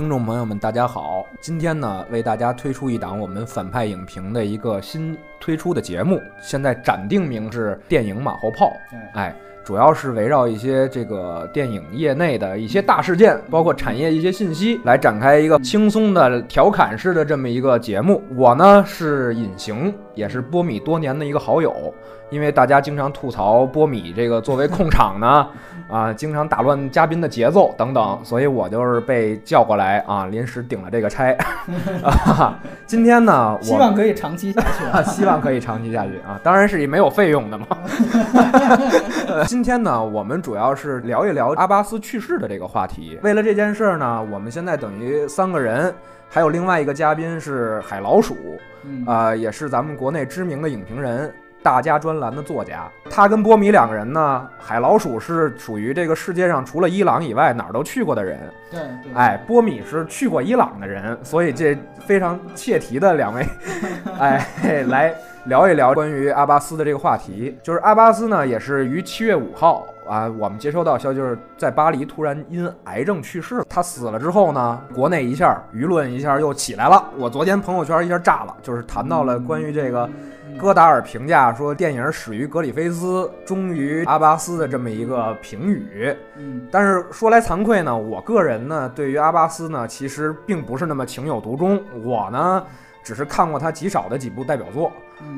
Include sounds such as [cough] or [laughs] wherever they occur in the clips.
听众朋友们，大家好！今天呢，为大家推出一档我们反派影评的一个新推出的节目，现在暂定名是《电影马后炮》。哎，主要是围绕一些这个电影业内的一些大事件，包括产业一些信息，来展开一个轻松的调侃式的这么一个节目。我呢是隐形，也是波米多年的一个好友。因为大家经常吐槽波米这个作为控场呢，[laughs] 啊，经常打乱嘉宾的节奏等等，所以我就是被叫过来啊，临时顶了这个差。[laughs] 啊，今天呢，希望可以长期下去啊，[laughs] 希望可以长期下去啊，当然是以没有费用的嘛。今天呢，我们主要是聊一聊阿巴斯去世的这个话题。为了这件事儿呢，我们现在等于三个人，还有另外一个嘉宾是海老鼠，啊，也是咱们国内知名的影评人。大家专栏的作家，他跟波米两个人呢，海老鼠是属于这个世界上除了伊朗以外哪儿都去过的人。对，哎，波米是去过伊朗的人，所以这非常切题的两位，[laughs] 哎，来聊一聊关于阿巴斯的这个话题。就是阿巴斯呢，也是于七月五号啊，我们接收到消息，就是在巴黎突然因癌症去世。他死了之后呢，国内一下舆论一下又起来了。我昨天朋友圈一下炸了，就是谈到了关于这个。戈达尔评价说，电影始于格里菲斯，终于阿巴斯的这么一个评语。嗯，但是说来惭愧呢，我个人呢，对于阿巴斯呢，其实并不是那么情有独钟。我呢，只是看过他极少的几部代表作。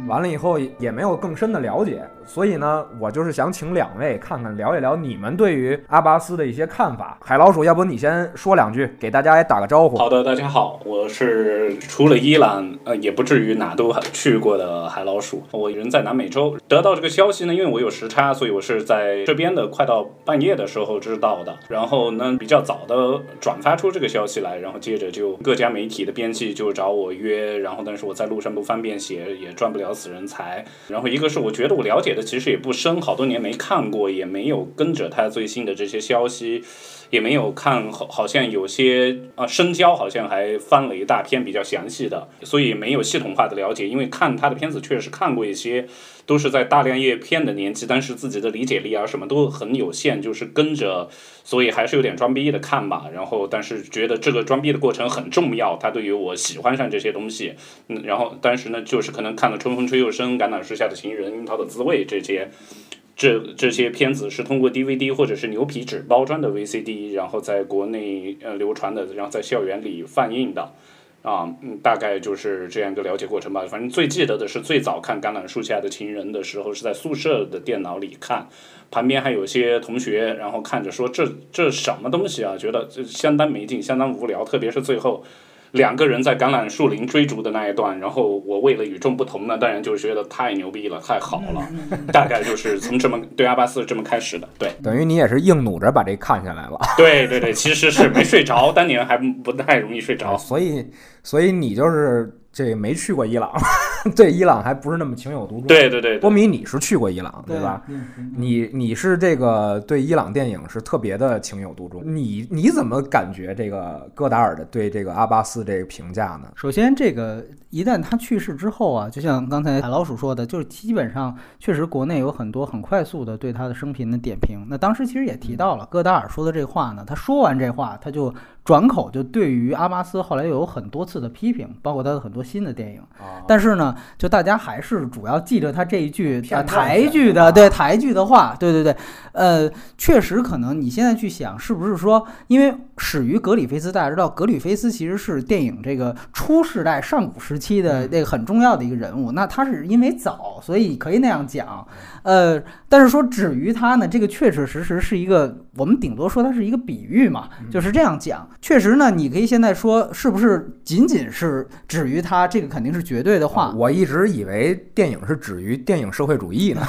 完了以后也没有更深的了解，所以呢，我就是想请两位看看聊一聊你们对于阿巴斯的一些看法。海老鼠，要不你先说两句，给大家也打个招呼。好的，大家好，我是除了伊朗，呃，也不至于哪都去过的海老鼠。我人在南美洲，得到这个消息呢，因为我有时差，所以我是在这边的快到半夜的时候知道的。然后呢，比较早的转发出这个消息来，然后接着就各家媒体的编辑就找我约，然后但是我在路上不方便写，也赚。不了死人财，然后一个是我觉得我了解的其实也不深，好多年没看过，也没有跟着他最新的这些消息，也没有看，好好像有些啊深交好像还翻了一大篇比较详细的，所以没有系统化的了解。因为看他的片子确实看过一些，都是在大量阅片的年纪，但是自己的理解力啊什么都很有限，就是跟着，所以还是有点装逼的看吧。然后但是觉得这个装逼的过程很重要，他对于我喜欢上这些东西，嗯，然后但是呢，就是可能看了。春风吹又生，橄榄树下的情人，樱桃的滋味，这些，这这些片子是通过 DVD 或者是牛皮纸包装的 VCD，然后在国内呃流传的，然后在校园里放映的，啊，嗯，大概就是这样一个了解过程吧。反正最记得的是最早看橄榄树下的情人的时候，是在宿舍的电脑里看，旁边还有些同学，然后看着说这这什么东西啊？觉得这相当没劲，相当无聊，特别是最后。两个人在橄榄树林追逐的那一段，然后我为了与众不同呢，当然就觉得太牛逼了，太好了，大概就是从这么对阿巴斯这么开始的，对，等于你也是硬努着把这看下来了，[laughs] 对对对，其实是没睡着，当年还不太容易睡着，所以所以你就是。这没去过伊朗，[laughs] 对伊朗还不是那么情有独钟。对对对，波米你是去过伊朗对吧？你你是这个对伊朗电影是特别的情有独钟。你你怎么感觉这个戈达尔的对这个阿巴斯这个评价呢？首先，这个一旦他去世之后啊，就像刚才海老鼠说的，就是基本上确实国内有很多很快速的对他的生平的点评。那当时其实也提到了戈达尔说的这话呢，他说完这话他就。转口就对于阿巴斯后来又有很多次的批评，包括他的很多新的电影。但是呢，就大家还是主要记着他这一句台剧的，对台剧的话，对对对，呃，确实可能你现在去想，是不是说，因为始于格里菲斯，大家知道格里菲斯其实是电影这个初世代上古时期的那个很重要的一个人物，那他是因为早，所以可以那样讲。呃，但是说止于他呢，这个确确实实是一个，我们顶多说它是一个比喻嘛，就是这样讲。确实呢，你可以现在说是不是仅仅是止于他？这个肯定是绝对的话。我一直以为电影是止于电影社会主义呢。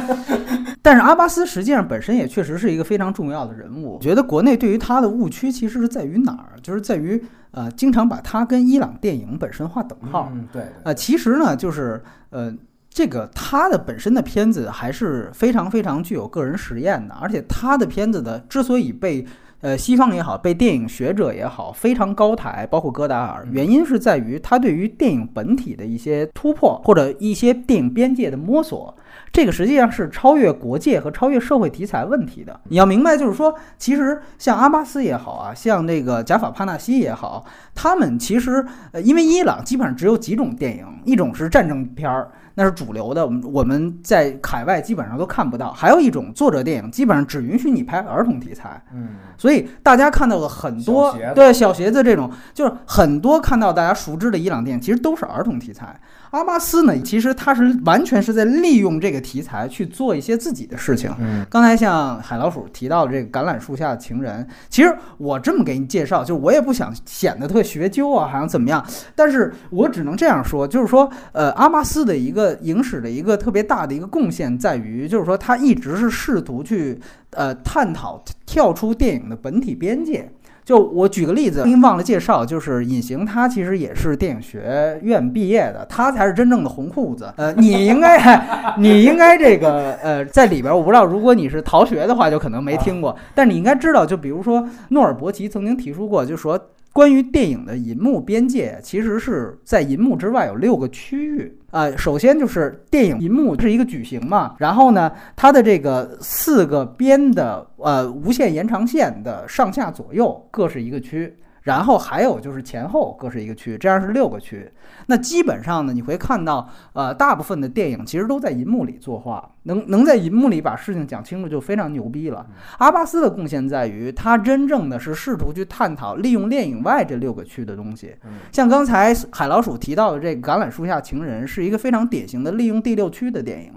[laughs] 但是阿巴斯实际上本身也确实是一个非常重要的人物。我觉得国内对于他的误区其实是在于哪儿？就是在于呃，经常把他跟伊朗电影本身划等号。嗯，对。呃，其实呢，就是呃，这个他的本身的片子还是非常非常具有个人实验的，而且他的片子的之所以被呃，西方也好，被电影学者也好，非常高抬，包括戈达尔，原因是在于他对于电影本体的一些突破，或者一些电影边界的摸索。这个实际上是超越国界和超越社会题材问题的。你要明白，就是说，其实像阿巴斯也好啊，像那个贾法帕纳西也好，他们其实呃，因为伊朗基本上只有几种电影，一种是战争片儿。那是主流的，我们我们在海外基本上都看不到。还有一种作者电影，基本上只允许你拍儿童题材。嗯，所以大家看到的很多对小鞋子这种，就是很多看到大家熟知的伊朗电影，其实都是儿童题材。阿巴斯呢，其实他是完全是在利用这个题材去做一些自己的事情。嗯，刚才像海老鼠提到的这个橄榄树下的情人，其实我这么给你介绍，就是我也不想显得特学究啊，好像怎么样，但是我只能这样说，就是说，呃，阿巴斯的一个影史的一个特别大的一个贡献在于，就是说他一直是试图去呃探讨跳出电影的本体边界。就我举个例子，您忘了介绍，就是隐形，他其实也是电影学院毕业的，他才是真正的红裤子。呃，你应该，[laughs] 你应该这个，呃，在里边，我不知道，如果你是逃学的话，就可能没听过，但你应该知道，就比如说诺尔伯奇曾经提出过，就说。关于电影的银幕边界，其实是在银幕之外有六个区域啊。首先就是电影银幕是一个矩形嘛，然后呢，它的这个四个边的呃无限延长线的上下左右各是一个区。然后还有就是前后各是一个区，这样是六个区。那基本上呢，你会看到，呃，大部分的电影其实都在银幕里作画，能能在银幕里把事情讲清楚就非常牛逼了。阿巴斯的贡献在于，他真正的是试图去探讨利用电影外这六个区的东西。像刚才海老鼠提到的这个《橄榄树下情人》，是一个非常典型的利用第六区的电影。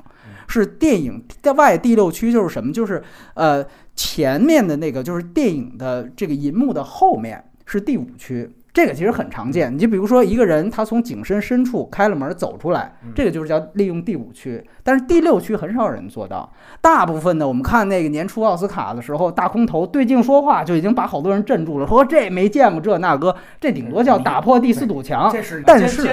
是电影在外第六区就是什么？就是呃前面的那个就是电影的这个银幕的后面。是第五区，这个其实很常见。你就比如说一个人，他从景深深处开了门走出来，这个就是叫利用第五区。但是第六区很少有人做到。大部分的，我们看那个年初奥斯卡的时候，大空头对镜说话就已经把好多人镇住了，说这没见过这那哥，这顶多叫打破第四堵墙。这是但是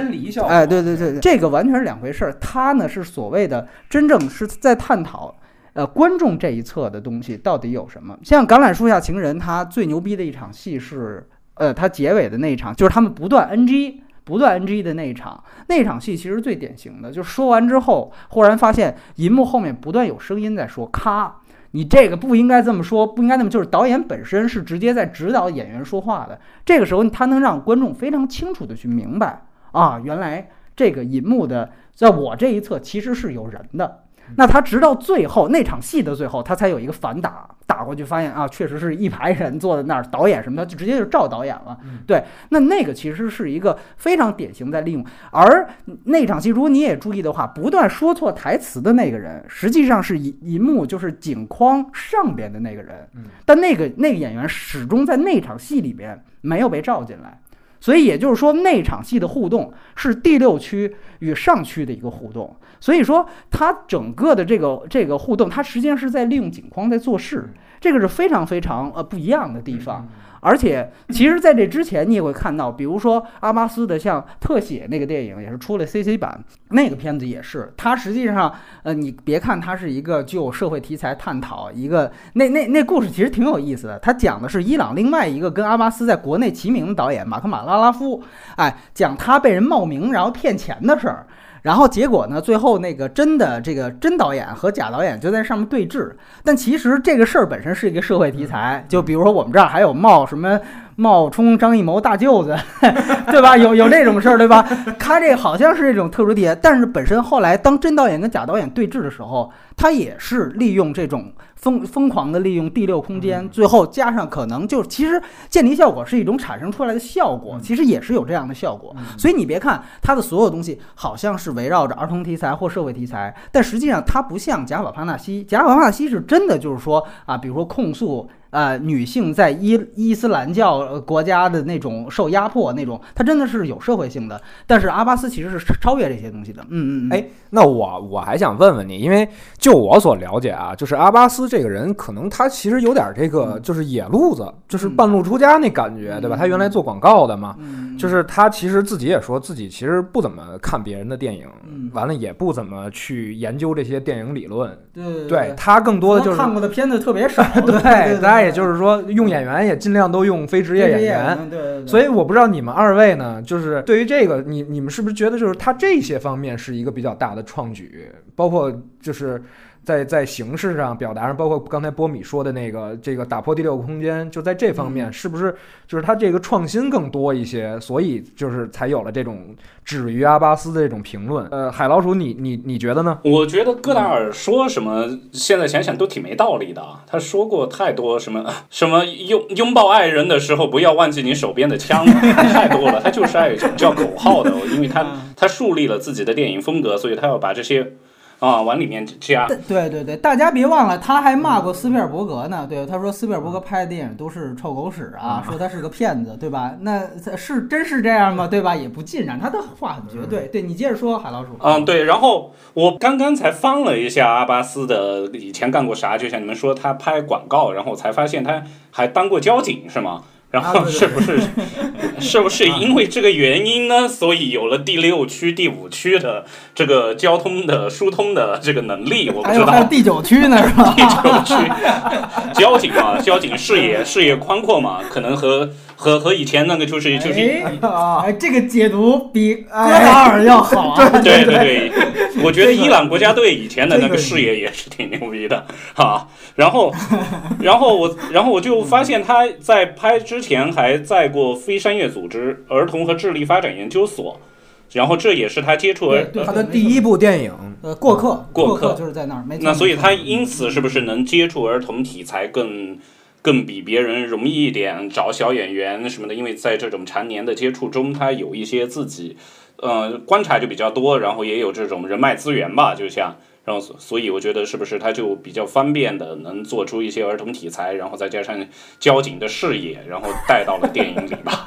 哎，对对对对，这个完全是两回事儿。他呢是所谓的真正是在探讨，呃，观众这一侧的东西到底有什么。像《橄榄树下情人》，他最牛逼的一场戏是。呃，他结尾的那一场，就是他们不断 NG、不断 NG 的那一场，那场戏其实最典型的，就是说完之后，忽然发现银幕后面不断有声音在说：“咔，你这个不应该这么说，不应该那么。”就是导演本身是直接在指导演员说话的。这个时候，他能让观众非常清楚的去明白啊，原来这个银幕的在我这一侧其实是有人的。那他直到最后那场戏的最后，他才有一个反打，打过去发现啊，确实是一排人坐在那儿，导演什么的就直接就照导演了。对，那那个其实是一个非常典型在利用。而那场戏，如果你也注意的话，不断说错台词的那个人，实际上是银银幕就是景框上边的那个人。但那个那个演员始终在那场戏里边没有被照进来。所以也就是说，那场戏的互动是第六区与上区的一个互动。所以说，它整个的这个这个互动，它实际上是在利用景框在做事，这个是非常非常呃不一样的地方。而且，其实在这之前，你也会看到，比如说阿巴斯的像特写那个电影，也是出了 CC 版，那个片子也是。它实际上，呃，你别看它是一个就社会题材探讨一个，那那那故事其实挺有意思的。它讲的是伊朗另外一个跟阿巴斯在国内齐名的导演马克马拉拉夫，哎，讲他被人冒名然后骗钱的事儿。然后结果呢？最后那个真的这个真导演和假导演就在上面对峙。但其实这个事儿本身是一个社会题材，就比如说我们这儿还有冒什么冒充张艺谋大舅子，[laughs] 对吧？有有这种事儿，对吧？他这好像是这种特殊题材，但是本身后来当真导演跟假导演对峙的时候，他也是利用这种。疯疯狂的利用第六空间，最后加上可能就其实建立效果是一种产生出来的效果，其实也是有这样的效果。所以你别看他的所有东西好像是围绕着儿童题材或社会题材，但实际上它不像贾法帕纳西，贾法帕纳西是真的就是说啊，比如说控诉。呃，女性在伊伊斯兰教国家的那种受压迫那种，它真的是有社会性的。但是阿巴斯其实是超越这些东西的。嗯嗯。哎，那我我还想问问你，因为就我所了解啊，就是阿巴斯这个人，可能他其实有点这个，就是野路子，就是半路出家那感觉，对吧？他原来做广告的嘛，就是他其实自己也说自己其实不怎么看别人的电影，完了也不怎么去研究这些电影理论。对，对他更多的就是看过的片子特别少。[laughs] [laughs] 对，大家。也就是说用演员也尽量都用非职业演员。对对对。所以我不知道你们二位呢，就是对于这个，你你们是不是觉得就是他这些方面是一个比较大的创举，包括就是。在在形式上表达上，包括刚才波米说的那个这个打破第六个空间，就在这方面，是不是就是他这个创新更多一些，所以就是才有了这种止于阿巴斯的这种评论。呃，海老鼠，你你你觉得呢？我觉得戈达尔说什么，现在想想都挺没道理的啊。他说过太多什么什么拥拥抱爱人的时候不要忘记你手边的枪，[laughs] 太多了。他就是爱叫口号的，因为他他树立了自己的电影风格，所以他要把这些。啊，往里面加。对对对，大家别忘了，他还骂过斯皮尔伯格呢。对，他说斯皮尔伯格拍的电影都是臭狗屎啊，说他是个骗子，对吧？那是真是这样吗？对吧？也不尽然，他的话很绝对。对你接着说，海老鼠。嗯，对。然后我刚刚才翻了一下阿巴斯的以前干过啥，就像你们说他拍广告，然后才发现他还当过交警，是吗？然后是不是 [laughs] 是不是因为这个原因呢？所以有了第六区、第五区的这个交通的疏通的这个能力？我不知道。还有第九区呢，是吧？第九区 [laughs] 交警嘛，交警视野视野宽阔嘛，可能和。和和以前那个就是就是，哎，这个解读比戈达尔要好啊！[laughs] 对对对，我觉得伊朗国家队以前的那个视野也是挺牛逼的啊。然后，[laughs] 然后我，然后我就发现他在拍之前还在过非商业组织儿童和智力发展研究所，然后这也是他接触他的第一部电影呃过客过客就是在那儿，那所以他因此是不是能接触儿童题材更？更比别人容易一点找小演员什么的，因为在这种常年的接触中，他有一些自己，呃，观察就比较多，然后也有这种人脉资源吧，就像，然后所以我觉得是不是他就比较方便的能做出一些儿童题材，然后再加上交警的视野，然后带到了电影里吧。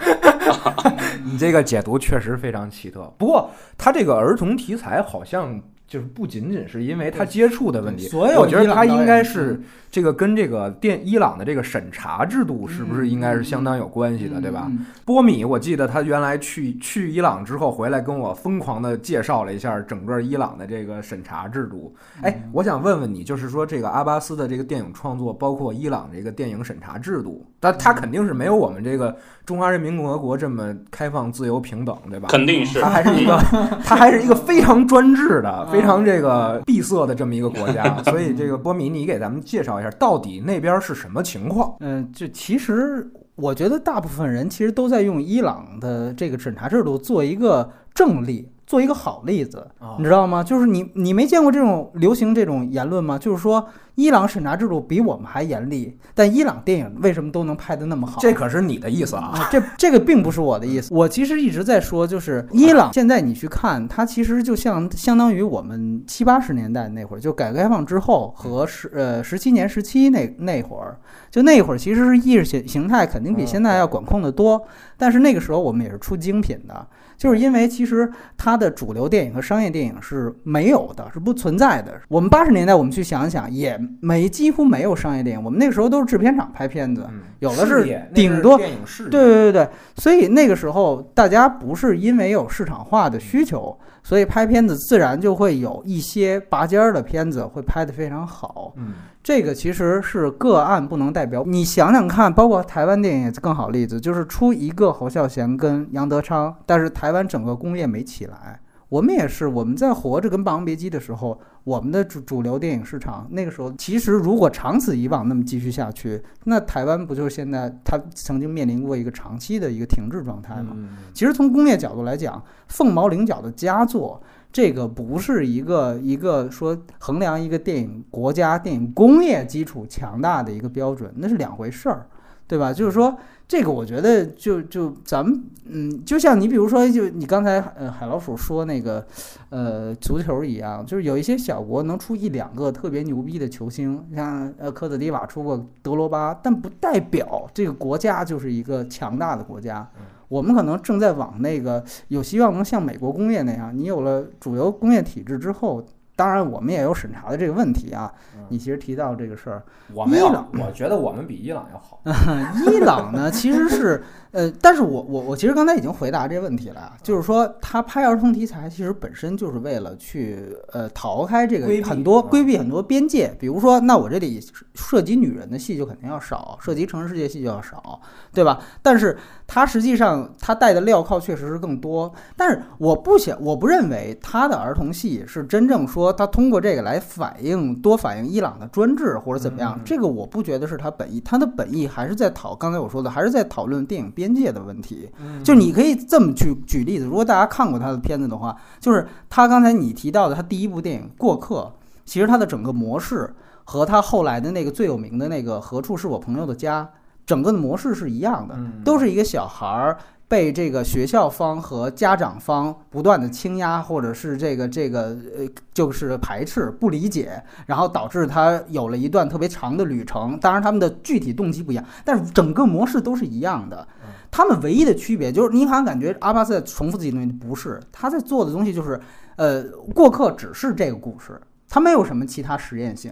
你 [laughs] 这个解读确实非常奇特，不过他这个儿童题材好像就是不仅仅是因为他接触的问题，我觉得他应该是。这个跟这个电伊朗的这个审查制度是不是应该是相当有关系的，对吧？波米，我记得他原来去去伊朗之后回来跟我疯狂的介绍了一下整个伊朗的这个审查制度。哎，我想问问你，就是说这个阿巴斯的这个电影创作，包括伊朗这个电影审查制度，但他肯定是没有我们这个中华人民共和国这么开放、自由、平等，对吧？肯定是，他还是一个他还是一个非常专制的、非 [laughs] 常这个闭塞的这么一个国家。[laughs] 所以这个波米，你给咱们介绍一下。到底那边是什么情况？嗯，就其实我觉得大部分人其实都在用伊朗的这个审查制度做一个正例，做一个好例子，你知道吗？就是你你没见过这种流行这种言论吗？就是说。伊朗审查制度比我们还严厉，但伊朗电影为什么都能拍得那么好？这可是你的意思啊！这这个并不是我的意思。[laughs] 我其实一直在说，就是伊朗现在你去看，它其实就像相当于我们七八十年代那会儿，就改革开放之后和十呃十七年时期那那会儿，就那会儿其实是意识形形态肯定比现在要管控的多，但是那个时候我们也是出精品的。就是因为其实它的主流电影和商业电影是没有的，是不存在的。我们八十年代，我们去想想，也没几乎没有商业电影。我们那个时候都是制片厂拍片子，有的是顶多电影。对对对对，所以那个时候大家不是因为有市场化的需求，所以拍片子自然就会有一些拔尖儿的片子会拍得非常好。嗯。这个其实是个案，不能代表。你想想看，包括台湾电影也是更好例子，就是出一个侯孝贤跟杨德昌，但是台湾整个工业没起来。我们也是，我们在活着跟《霸王别姬》的时候，我们的主主流电影市场那个时候，其实如果长此以往那么继续下去，那台湾不就是现在它曾经面临过一个长期的一个停滞状态吗？其实从工业角度来讲，凤毛麟角的佳作。这个不是一个一个说衡量一个电影国家电影工业基础强大的一个标准，那是两回事儿，对吧？就是说，这个我觉得就就咱们嗯，就像你比如说，就你刚才呃海老鼠说那个呃足球一样，就是有一些小国能出一两个特别牛逼的球星，像呃科特迪瓦出过德罗巴，但不代表这个国家就是一个强大的国家。我们可能正在往那个有希望能像美国工业那样，你有了主流工业体制之后，当然我们也有审查的这个问题啊。你其实提到这个事儿，我没有，我觉得我们比伊朗要好。[laughs] 伊朗呢，其实是。呃，但是我我我其实刚才已经回答这个问题了，就是说他拍儿童题材其实本身就是为了去呃逃开这个很多规避很多边界，比如说那我这里涉及女人的戏就肯定要少，涉及成人世界戏就要少，对吧？但是他实际上他带的镣铐确实是更多，但是我不想我不认为他的儿童戏是真正说他通过这个来反映多反映伊朗的专制或者怎么样，这个我不觉得是他本意，他的本意还是在讨刚才我说的还是在讨论电影。边界的问题，就你可以这么去举例子。如果大家看过他的片子的话，就是他刚才你提到的他第一部电影《过客》，其实他的整个模式和他后来的那个最有名的那个《何处是我朋友的家》，整个的模式是一样的，都是一个小孩儿。被这个学校方和家长方不断的倾压，或者是这个这个呃，就是排斥、不理解，然后导致他有了一段特别长的旅程。当然，他们的具体动机不一样，但是整个模式都是一样的。他们唯一的区别就是，你好像感觉阿巴斯在重复自己东西，不是他在做的东西就是，呃，过客只是这个故事，他没有什么其他实验性。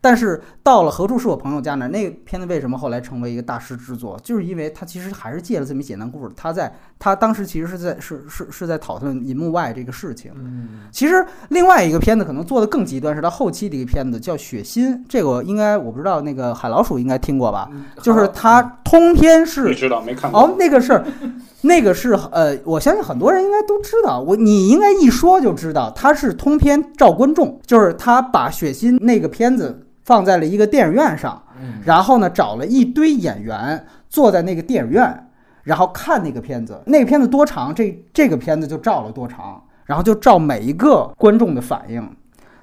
但是到了何处是我朋友家呢？那个片子为什么后来成为一个大师之作？就是因为他其实还是借了这么一简单故事。他在他当时其实是在是是是在讨论银幕外这个事情。嗯，其实另外一个片子可能做的更极端，是他后期的一个片子叫《血腥》。这个应该我不知道，那个海老鼠应该听过吧？就是他通篇是知道没看过？哦，那个是那个是呃，我相信很多人应该都知道。我你应该一说就知道，他是通篇照观众，就是他把《血腥》那个片子。放在了一个电影院上，然后呢，找了一堆演员坐在那个电影院，然后看那个片子。那个片子多长，这这个片子就照了多长，然后就照每一个观众的反应。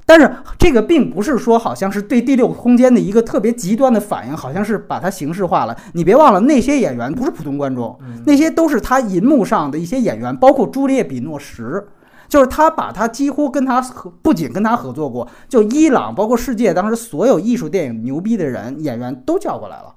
但是这个并不是说好像是对第六空间的一个特别极端的反应，好像是把它形式化了。你别忘了，那些演员不是普通观众，那些都是他银幕上的一些演员，包括朱丽叶·比诺什。就是他把他几乎跟他合，不仅跟他合作过，就伊朗，包括世界当时所有艺术电影牛逼的人演员都叫过来了，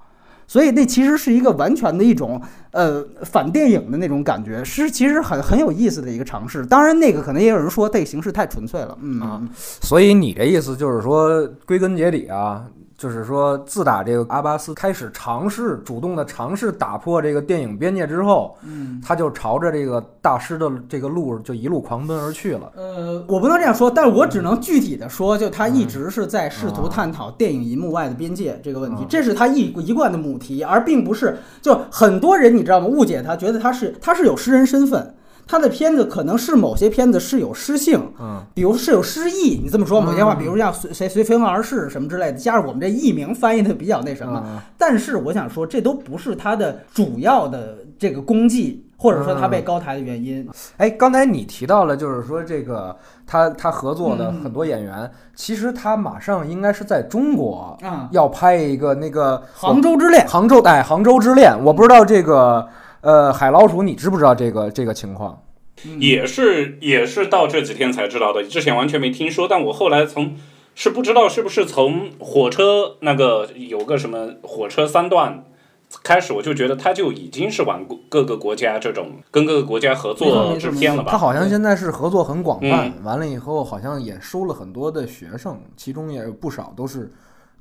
所以那其实是一个完全的一种呃反电影的那种感觉，是其实很很有意思的一个尝试。当然，那个可能也有人说这个形式太纯粹了，嗯啊，所以你的意思就是说，归根结底啊。就是说，自打这个阿巴斯开始尝试主动的尝试打破这个电影边界之后，嗯，他就朝着这个大师的这个路就一路狂奔而去了。呃，我不能这样说，但是我只能具体的说，就他一直是在试图探讨电影银幕外的边界这个问题，这是他一一贯的母题，而并不是就很多人你知道吗？误解他，觉得他是他是有诗人身份。他的片子可能是某些片子是有诗性，嗯，比如是有诗意，你这么说某些话，比如像随随随风而逝什么之类的，加上我们这译名翻译的比较那什么，但是我想说，这都不是他的主要的这个功绩，或者说他被高抬的原因。哎，刚才你提到了，就是说这个他他合作的很多演员，其实他马上应该是在中国啊。要拍一个那个《杭州之恋》，杭州哎，《杭州之恋》，我不知道这个。呃，海老鼠，你知不知道这个这个情况？也是也是到这几天才知道的，之前完全没听说。但我后来从是不知道是不是从火车那个有个什么火车三段开始，我就觉得他就已经是往各个国家这种跟各个国家合作制片了吧？他好像现在是合作很广泛，完了以后好像也收了很多的学生，其中也有不少都是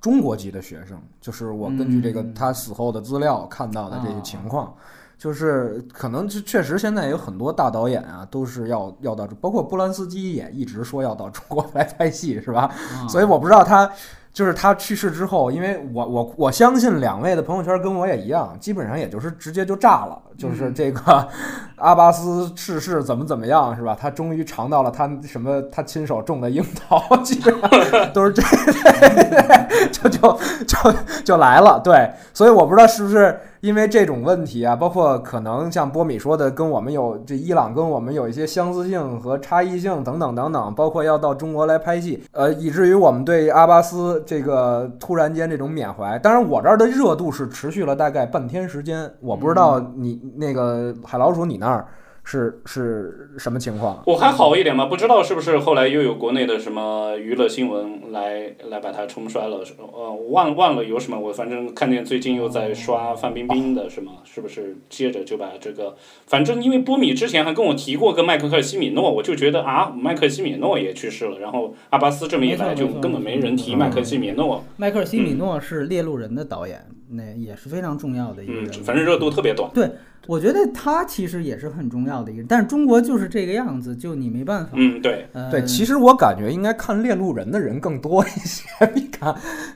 中国籍的学生。就是我根据这个他死后的资料看到的这些情况。就是可能就确实现在有很多大导演啊，都是要要到，包括波兰斯基也一直说要到中国来拍戏，是吧？所以我不知道他。就是他去世之后，因为我我我相信两位的朋友圈跟我也一样，基本上也就是直接就炸了。就是这个阿巴斯逝世怎么怎么样，是吧？他终于尝到了他什么他亲手种的樱桃，基本上都是这，[laughs] [laughs] 就就就就来了。对，所以我不知道是不是因为这种问题啊，包括可能像波米说的，跟我们有这伊朗跟我们有一些相似性和差异性等等等等，包括要到中国来拍戏，呃，以至于我们对阿巴斯。这个突然间这种缅怀，当然我这儿的热度是持续了大概半天时间，我不知道你那个海老鼠你那儿是是什么情况？我还好一点吧，不知道是不是后来又有国内的什么娱乐新闻来来把它冲摔了？呃，忘忘了有什么，我反正看见最近又在刷范冰冰的什么，是不是接着就把这个？反正因为波米之前还跟我提过个麦克克西米诺，我就觉得啊，麦克西米诺也去世了，然后阿巴斯这么一来，就根本没人提麦克西米诺。麦克西米诺是《猎鹿人》的导演，那也是非常重要的一个人。反正热度特别短。对。我觉得他其实也是很重要的一个，但是中国就是这个样子，就你没办法。嗯，对，对，其实我感觉应该看《猎鹿人》的人更多一些，比 [laughs] 看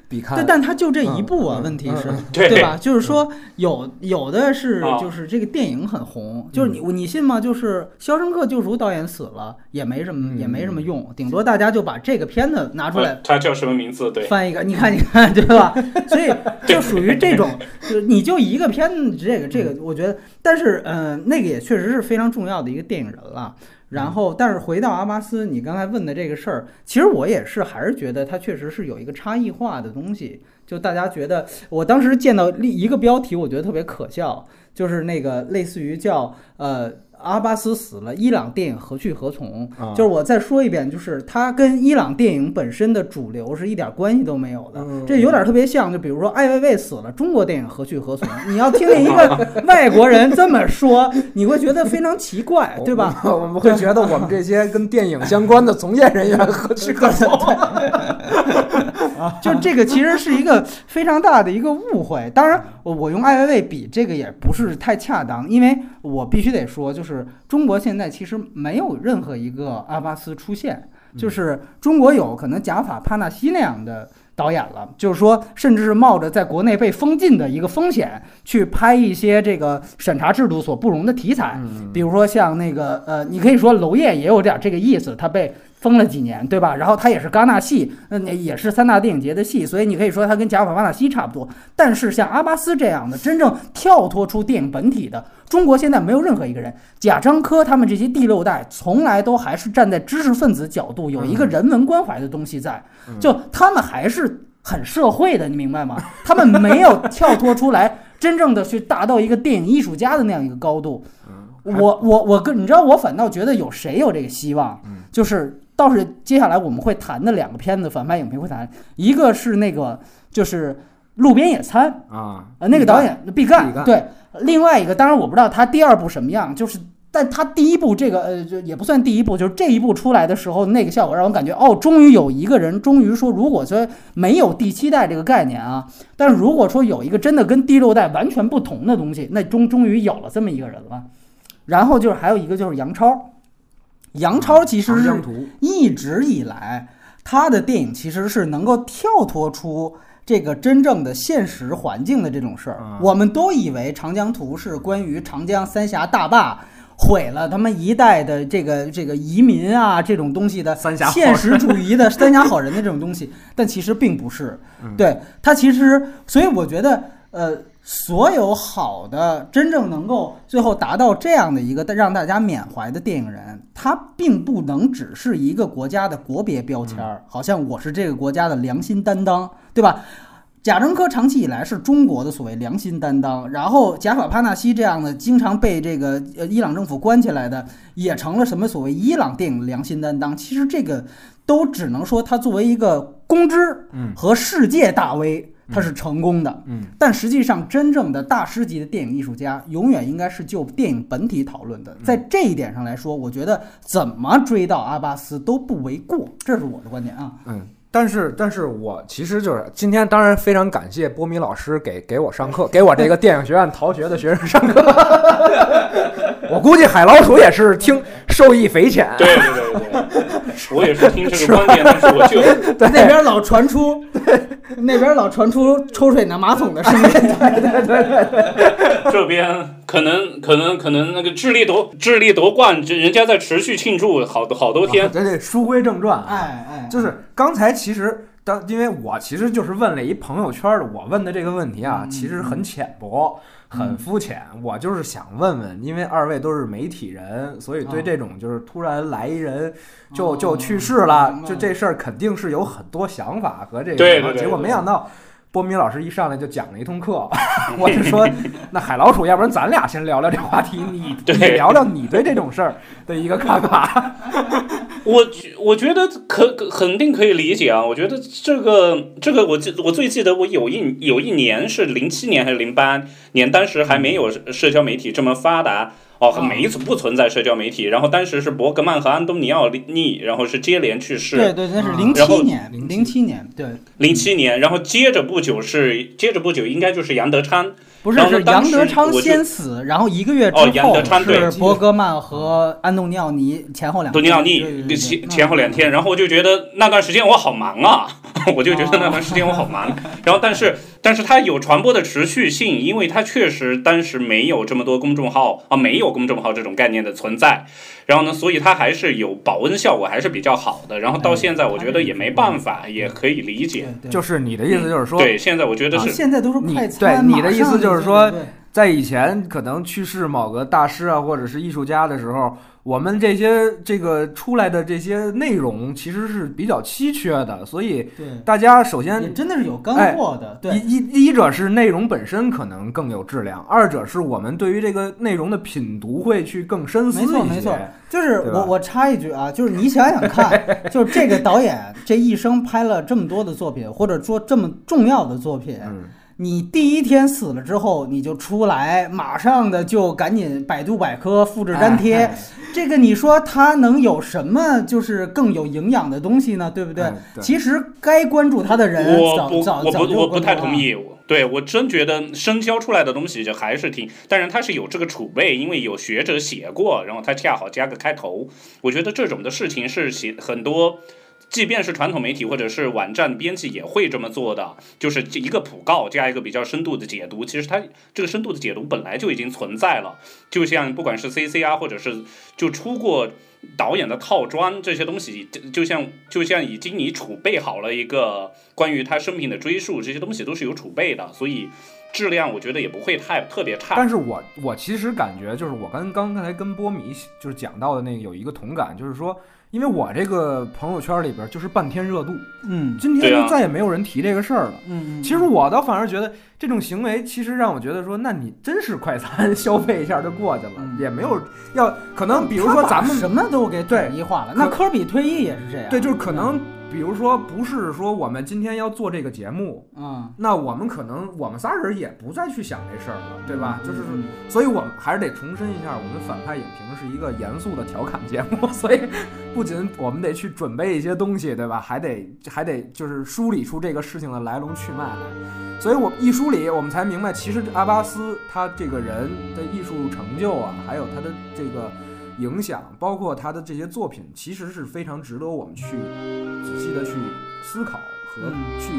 比看。对，但他就这一部啊，问题是，对吧？就是说有有的是，就是这个电影很红，就是你你信吗？就是《肖申克救赎》导演死了也没什么也没什么用，顶多大家就把这个片子拿出来。他叫什么名字？对，翻一个，你看你看，对吧？所以就属于这种，就你就一个片子，这个这个，我觉得。但是，嗯，那个也确实是非常重要的一个电影人了。然后，但是回到阿巴斯，你刚才问的这个事儿，其实我也是还是觉得他确实是有一个差异化的东西。就大家觉得，我当时见到一个标题，我觉得特别可笑，就是那个类似于叫呃。阿巴斯死了，伊朗电影何去何从？就是我再说一遍，就是他跟伊朗电影本身的主流是一点关系都没有的。这有点特别像，就比如说艾薇薇死了，中国电影何去何从？你要听见一个 [laughs] 外国人这么说，你会觉得非常奇怪，[laughs] 对吧？我们会觉得我们这些跟电影相关的从业人员何去何从？就这个其实是一个非常大的一个误会。当然，我我用艾薇薇比这个也不是太恰当，因为我必须得说，就是中国现在其实没有任何一个阿巴斯出现，就是中国有可能贾法帕纳西那样的导演了，就是说，甚至是冒着在国内被封禁的一个风险去拍一些这个审查制度所不容的题材，比如说像那个呃，你可以说娄烨也有点这个意思，他被。封了几年，对吧？然后他也是戛纳戏，那也是三大电影节的戏，所以你可以说他跟贾法·巴纳西差不多。但是像阿巴斯这样的真正跳脱出电影本体的，中国现在没有任何一个人。贾樟柯他们这些第六代从来都还是站在知识分子角度，有一个人文关怀的东西在，就他们还是很社会的，你明白吗？他们没有跳脱出来，真正的去达到一个电影艺术家的那样一个高度。我我我跟你知道，我反倒觉得有谁有这个希望，就是。倒是接下来我们会谈的两个片子，反派影评会谈，一个是那个就是《路边野餐》啊，呃，那个导演毕赣对，另外一个当然我不知道他第二部什么样，就是但他第一部这个呃就也不算第一部，就是这一部出来的时候那个效果让我感觉哦，终于有一个人终于说，如果说没有第七代这个概念啊，但是如果说有一个真的跟第六代完全不同的东西，那终终于有了这么一个人了。然后就是还有一个就是杨超。杨超其实是一直以来他的电影其实是能够跳脱出这个真正的现实环境的这种事儿。我们都以为《长江图》是关于长江三峡大坝毁了他们一代的这个这个移民啊这种东西的现实主义的三峡好人的这种东西，但其实并不是。对他其实，所以我觉得呃。所有好的、真正能够最后达到这样的一个让大家缅怀的电影人，他并不能只是一个国家的国别标签儿，好像我是这个国家的良心担当，对吧？贾樟柯长期以来是中国的所谓良心担当，然后贾法·帕纳西这样的经常被这个呃伊朗政府关起来的，也成了什么所谓伊朗电影良心担当。其实这个都只能说他作为一个公知和世界大 V。他是成功的，嗯，但实际上真正的大师级的电影艺术家，永远应该是就电影本体讨论的。在这一点上来说，我觉得怎么追到阿巴斯都不为过，这是我的观点啊。嗯，但是，但是我其实就是今天，当然非常感谢波米老师给给我上课，给我这个电影学院逃学的学生上课。[laughs] 我估计海老鼠也是听受益匪浅。对对对对，我也是听这个观点，但是我就 [laughs] 那边老传出。那边老传出抽水拿马桶的声音，对对对对。[laughs] 这边可能可能可能那个智利夺智利夺冠，人家在持续庆祝好多好多天。对对，书归正传，哎哎，就是刚才其实当因为我其实就是问了一朋友圈的，我问的这个问题啊，其实很浅薄。很肤浅，我就是想问问，因为二位都是媒体人，所以对这种就是突然来一人就就去世了，就这事儿肯定是有很多想法和这个，结果没想到波米老师一上来就讲了一通课，[laughs] 我是说，那海老鼠，要不然咱俩先聊聊这话题，你 [laughs] 你聊聊你对这种事儿的一个看法。[laughs] 我我觉得可肯定可以理解啊。我觉得这个这个，我记我最记得我有一有一年是零七年还是零八年，当时还没有社交媒体这么发达。哦，每一次不存在社交媒体，然后当时是伯格曼和安东尼奥尼，然后是接连去世。对对，那是零七年，零七年，对，零七年，然后接着不久是接着不久，应该就是杨德昌。不是，是杨德昌先死，然后一个月之后是伯格曼和安东尼奥尼前后两。安东尼奥尼前前后两天，然后我就觉得那段时间我好忙啊，我就觉得那段时间我好忙。然后但是但是它有传播的持续性，因为它确实当时没有这么多公众号啊，没有公众号这种概念的存在。然后呢，所以它还是有保温效果，还是比较好的。然后到现在，我觉得也没办法，也可以理解。就是你的意思，就是说，对，现在我觉得是现在都是快餐。对，你的意思就是说，在以前可能去世某个大师啊，或者是艺术家的时候。我们这些这个出来的这些内容其实是比较稀缺的，所以大家首先真的是有干货的。对，一一一者是内容本身可能更有质量，二者是我们对于这个内容的品读会去更深思一些。没错没错，就是我我插一句啊，就是你想想看，[laughs] 就是这个导演这一生拍了这么多的作品，或者说这么重要的作品。你第一天死了之后，你就出来，马上的就赶紧百度百科复制粘贴，这个你说他能有什么就是更有营养的东西呢？对不对？其实该关注他的人，我不我不我不太同意。对我真觉得生肖出来的东西就还是挺，当然他是有这个储备，因为有学者写过，然后他恰好加个开头。我觉得这种的事情是写很多。即便是传统媒体或者是网站编辑也会这么做的，就是一个普告加一个比较深度的解读。其实它这个深度的解读本来就已经存在了，就像不管是 C C 啊，或者是就出过导演的套装这些东西，就像就像已经你储备好了一个关于他生平的追溯，这些东西都是有储备的，所以质量我觉得也不会太特别差。但是我我其实感觉就是我刚刚才跟波米就是讲到的那个有一个同感，就是说。因为我这个朋友圈里边就是半天热度，嗯，今天就再也没有人提这个事儿了，嗯其实我倒反而觉得这种行为，其实让我觉得说，那你真是快餐消费一下就过去了，也没有要可能，比如说咱们什么都给统一化了，那科比退役也是这样，对，就是可能。比如说，不是说我们今天要做这个节目，嗯，那我们可能我们仨人也不再去想这事儿了，对吧？就是，所以我们还是得重申一下，我们反派影评是一个严肃的调侃节目，[laughs] 所以不仅我们得去准备一些东西，对吧？还得还得就是梳理出这个事情的来龙去脉来。所以我一梳理，我们才明白，其实阿巴斯他这个人的艺术成就啊，还有他的这个。影响包括他的这些作品，其实是非常值得我们去仔细的去思考和去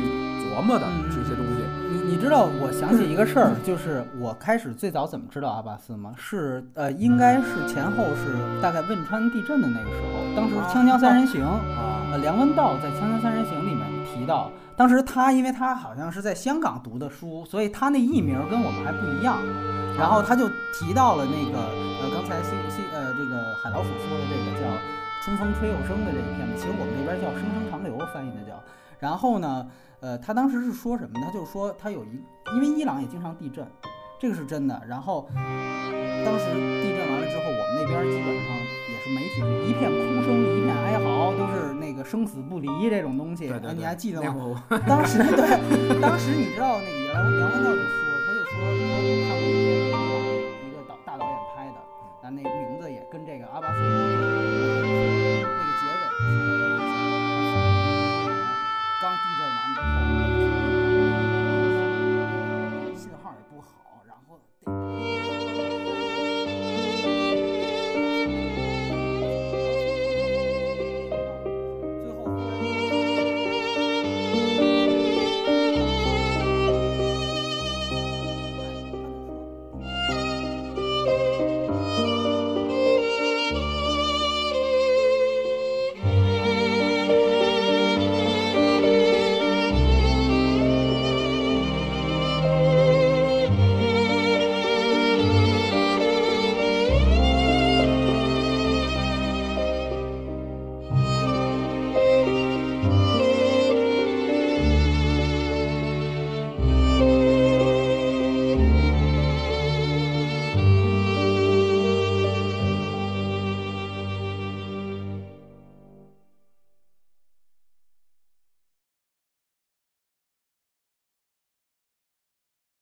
琢磨的这些东西。你你知道，我想起一个事儿，就是我开始最早怎么知道阿巴斯吗？是呃，应该是前后是大概汶川地震的那个时候，当时《锵锵三人行》呃，梁文道在《锵锵三人行》里面提到，当时他因为他好像是在香港读的书，所以他那艺名跟我们还不一样。然后他就提到了那个呃，刚才 C C 呃这个海老鼠说的这个叫“春风吹又生”的这一片子，其实我们那边叫“生生长流”翻译的叫。然后呢，呃，他当时是说什么？他就是说他有一，因为伊朗也经常地震，这个是真的。然后当时地震完了之后，我们那边基本上也是媒体是一片哭声，一片哀嚎，都是那个生死不离这种东西。对对，你还记得吗？当时对，当时你知道那个杨杨文道。说，我看过一部电影，一个导大导演拍的，那那名字也跟这个《阿巴思》。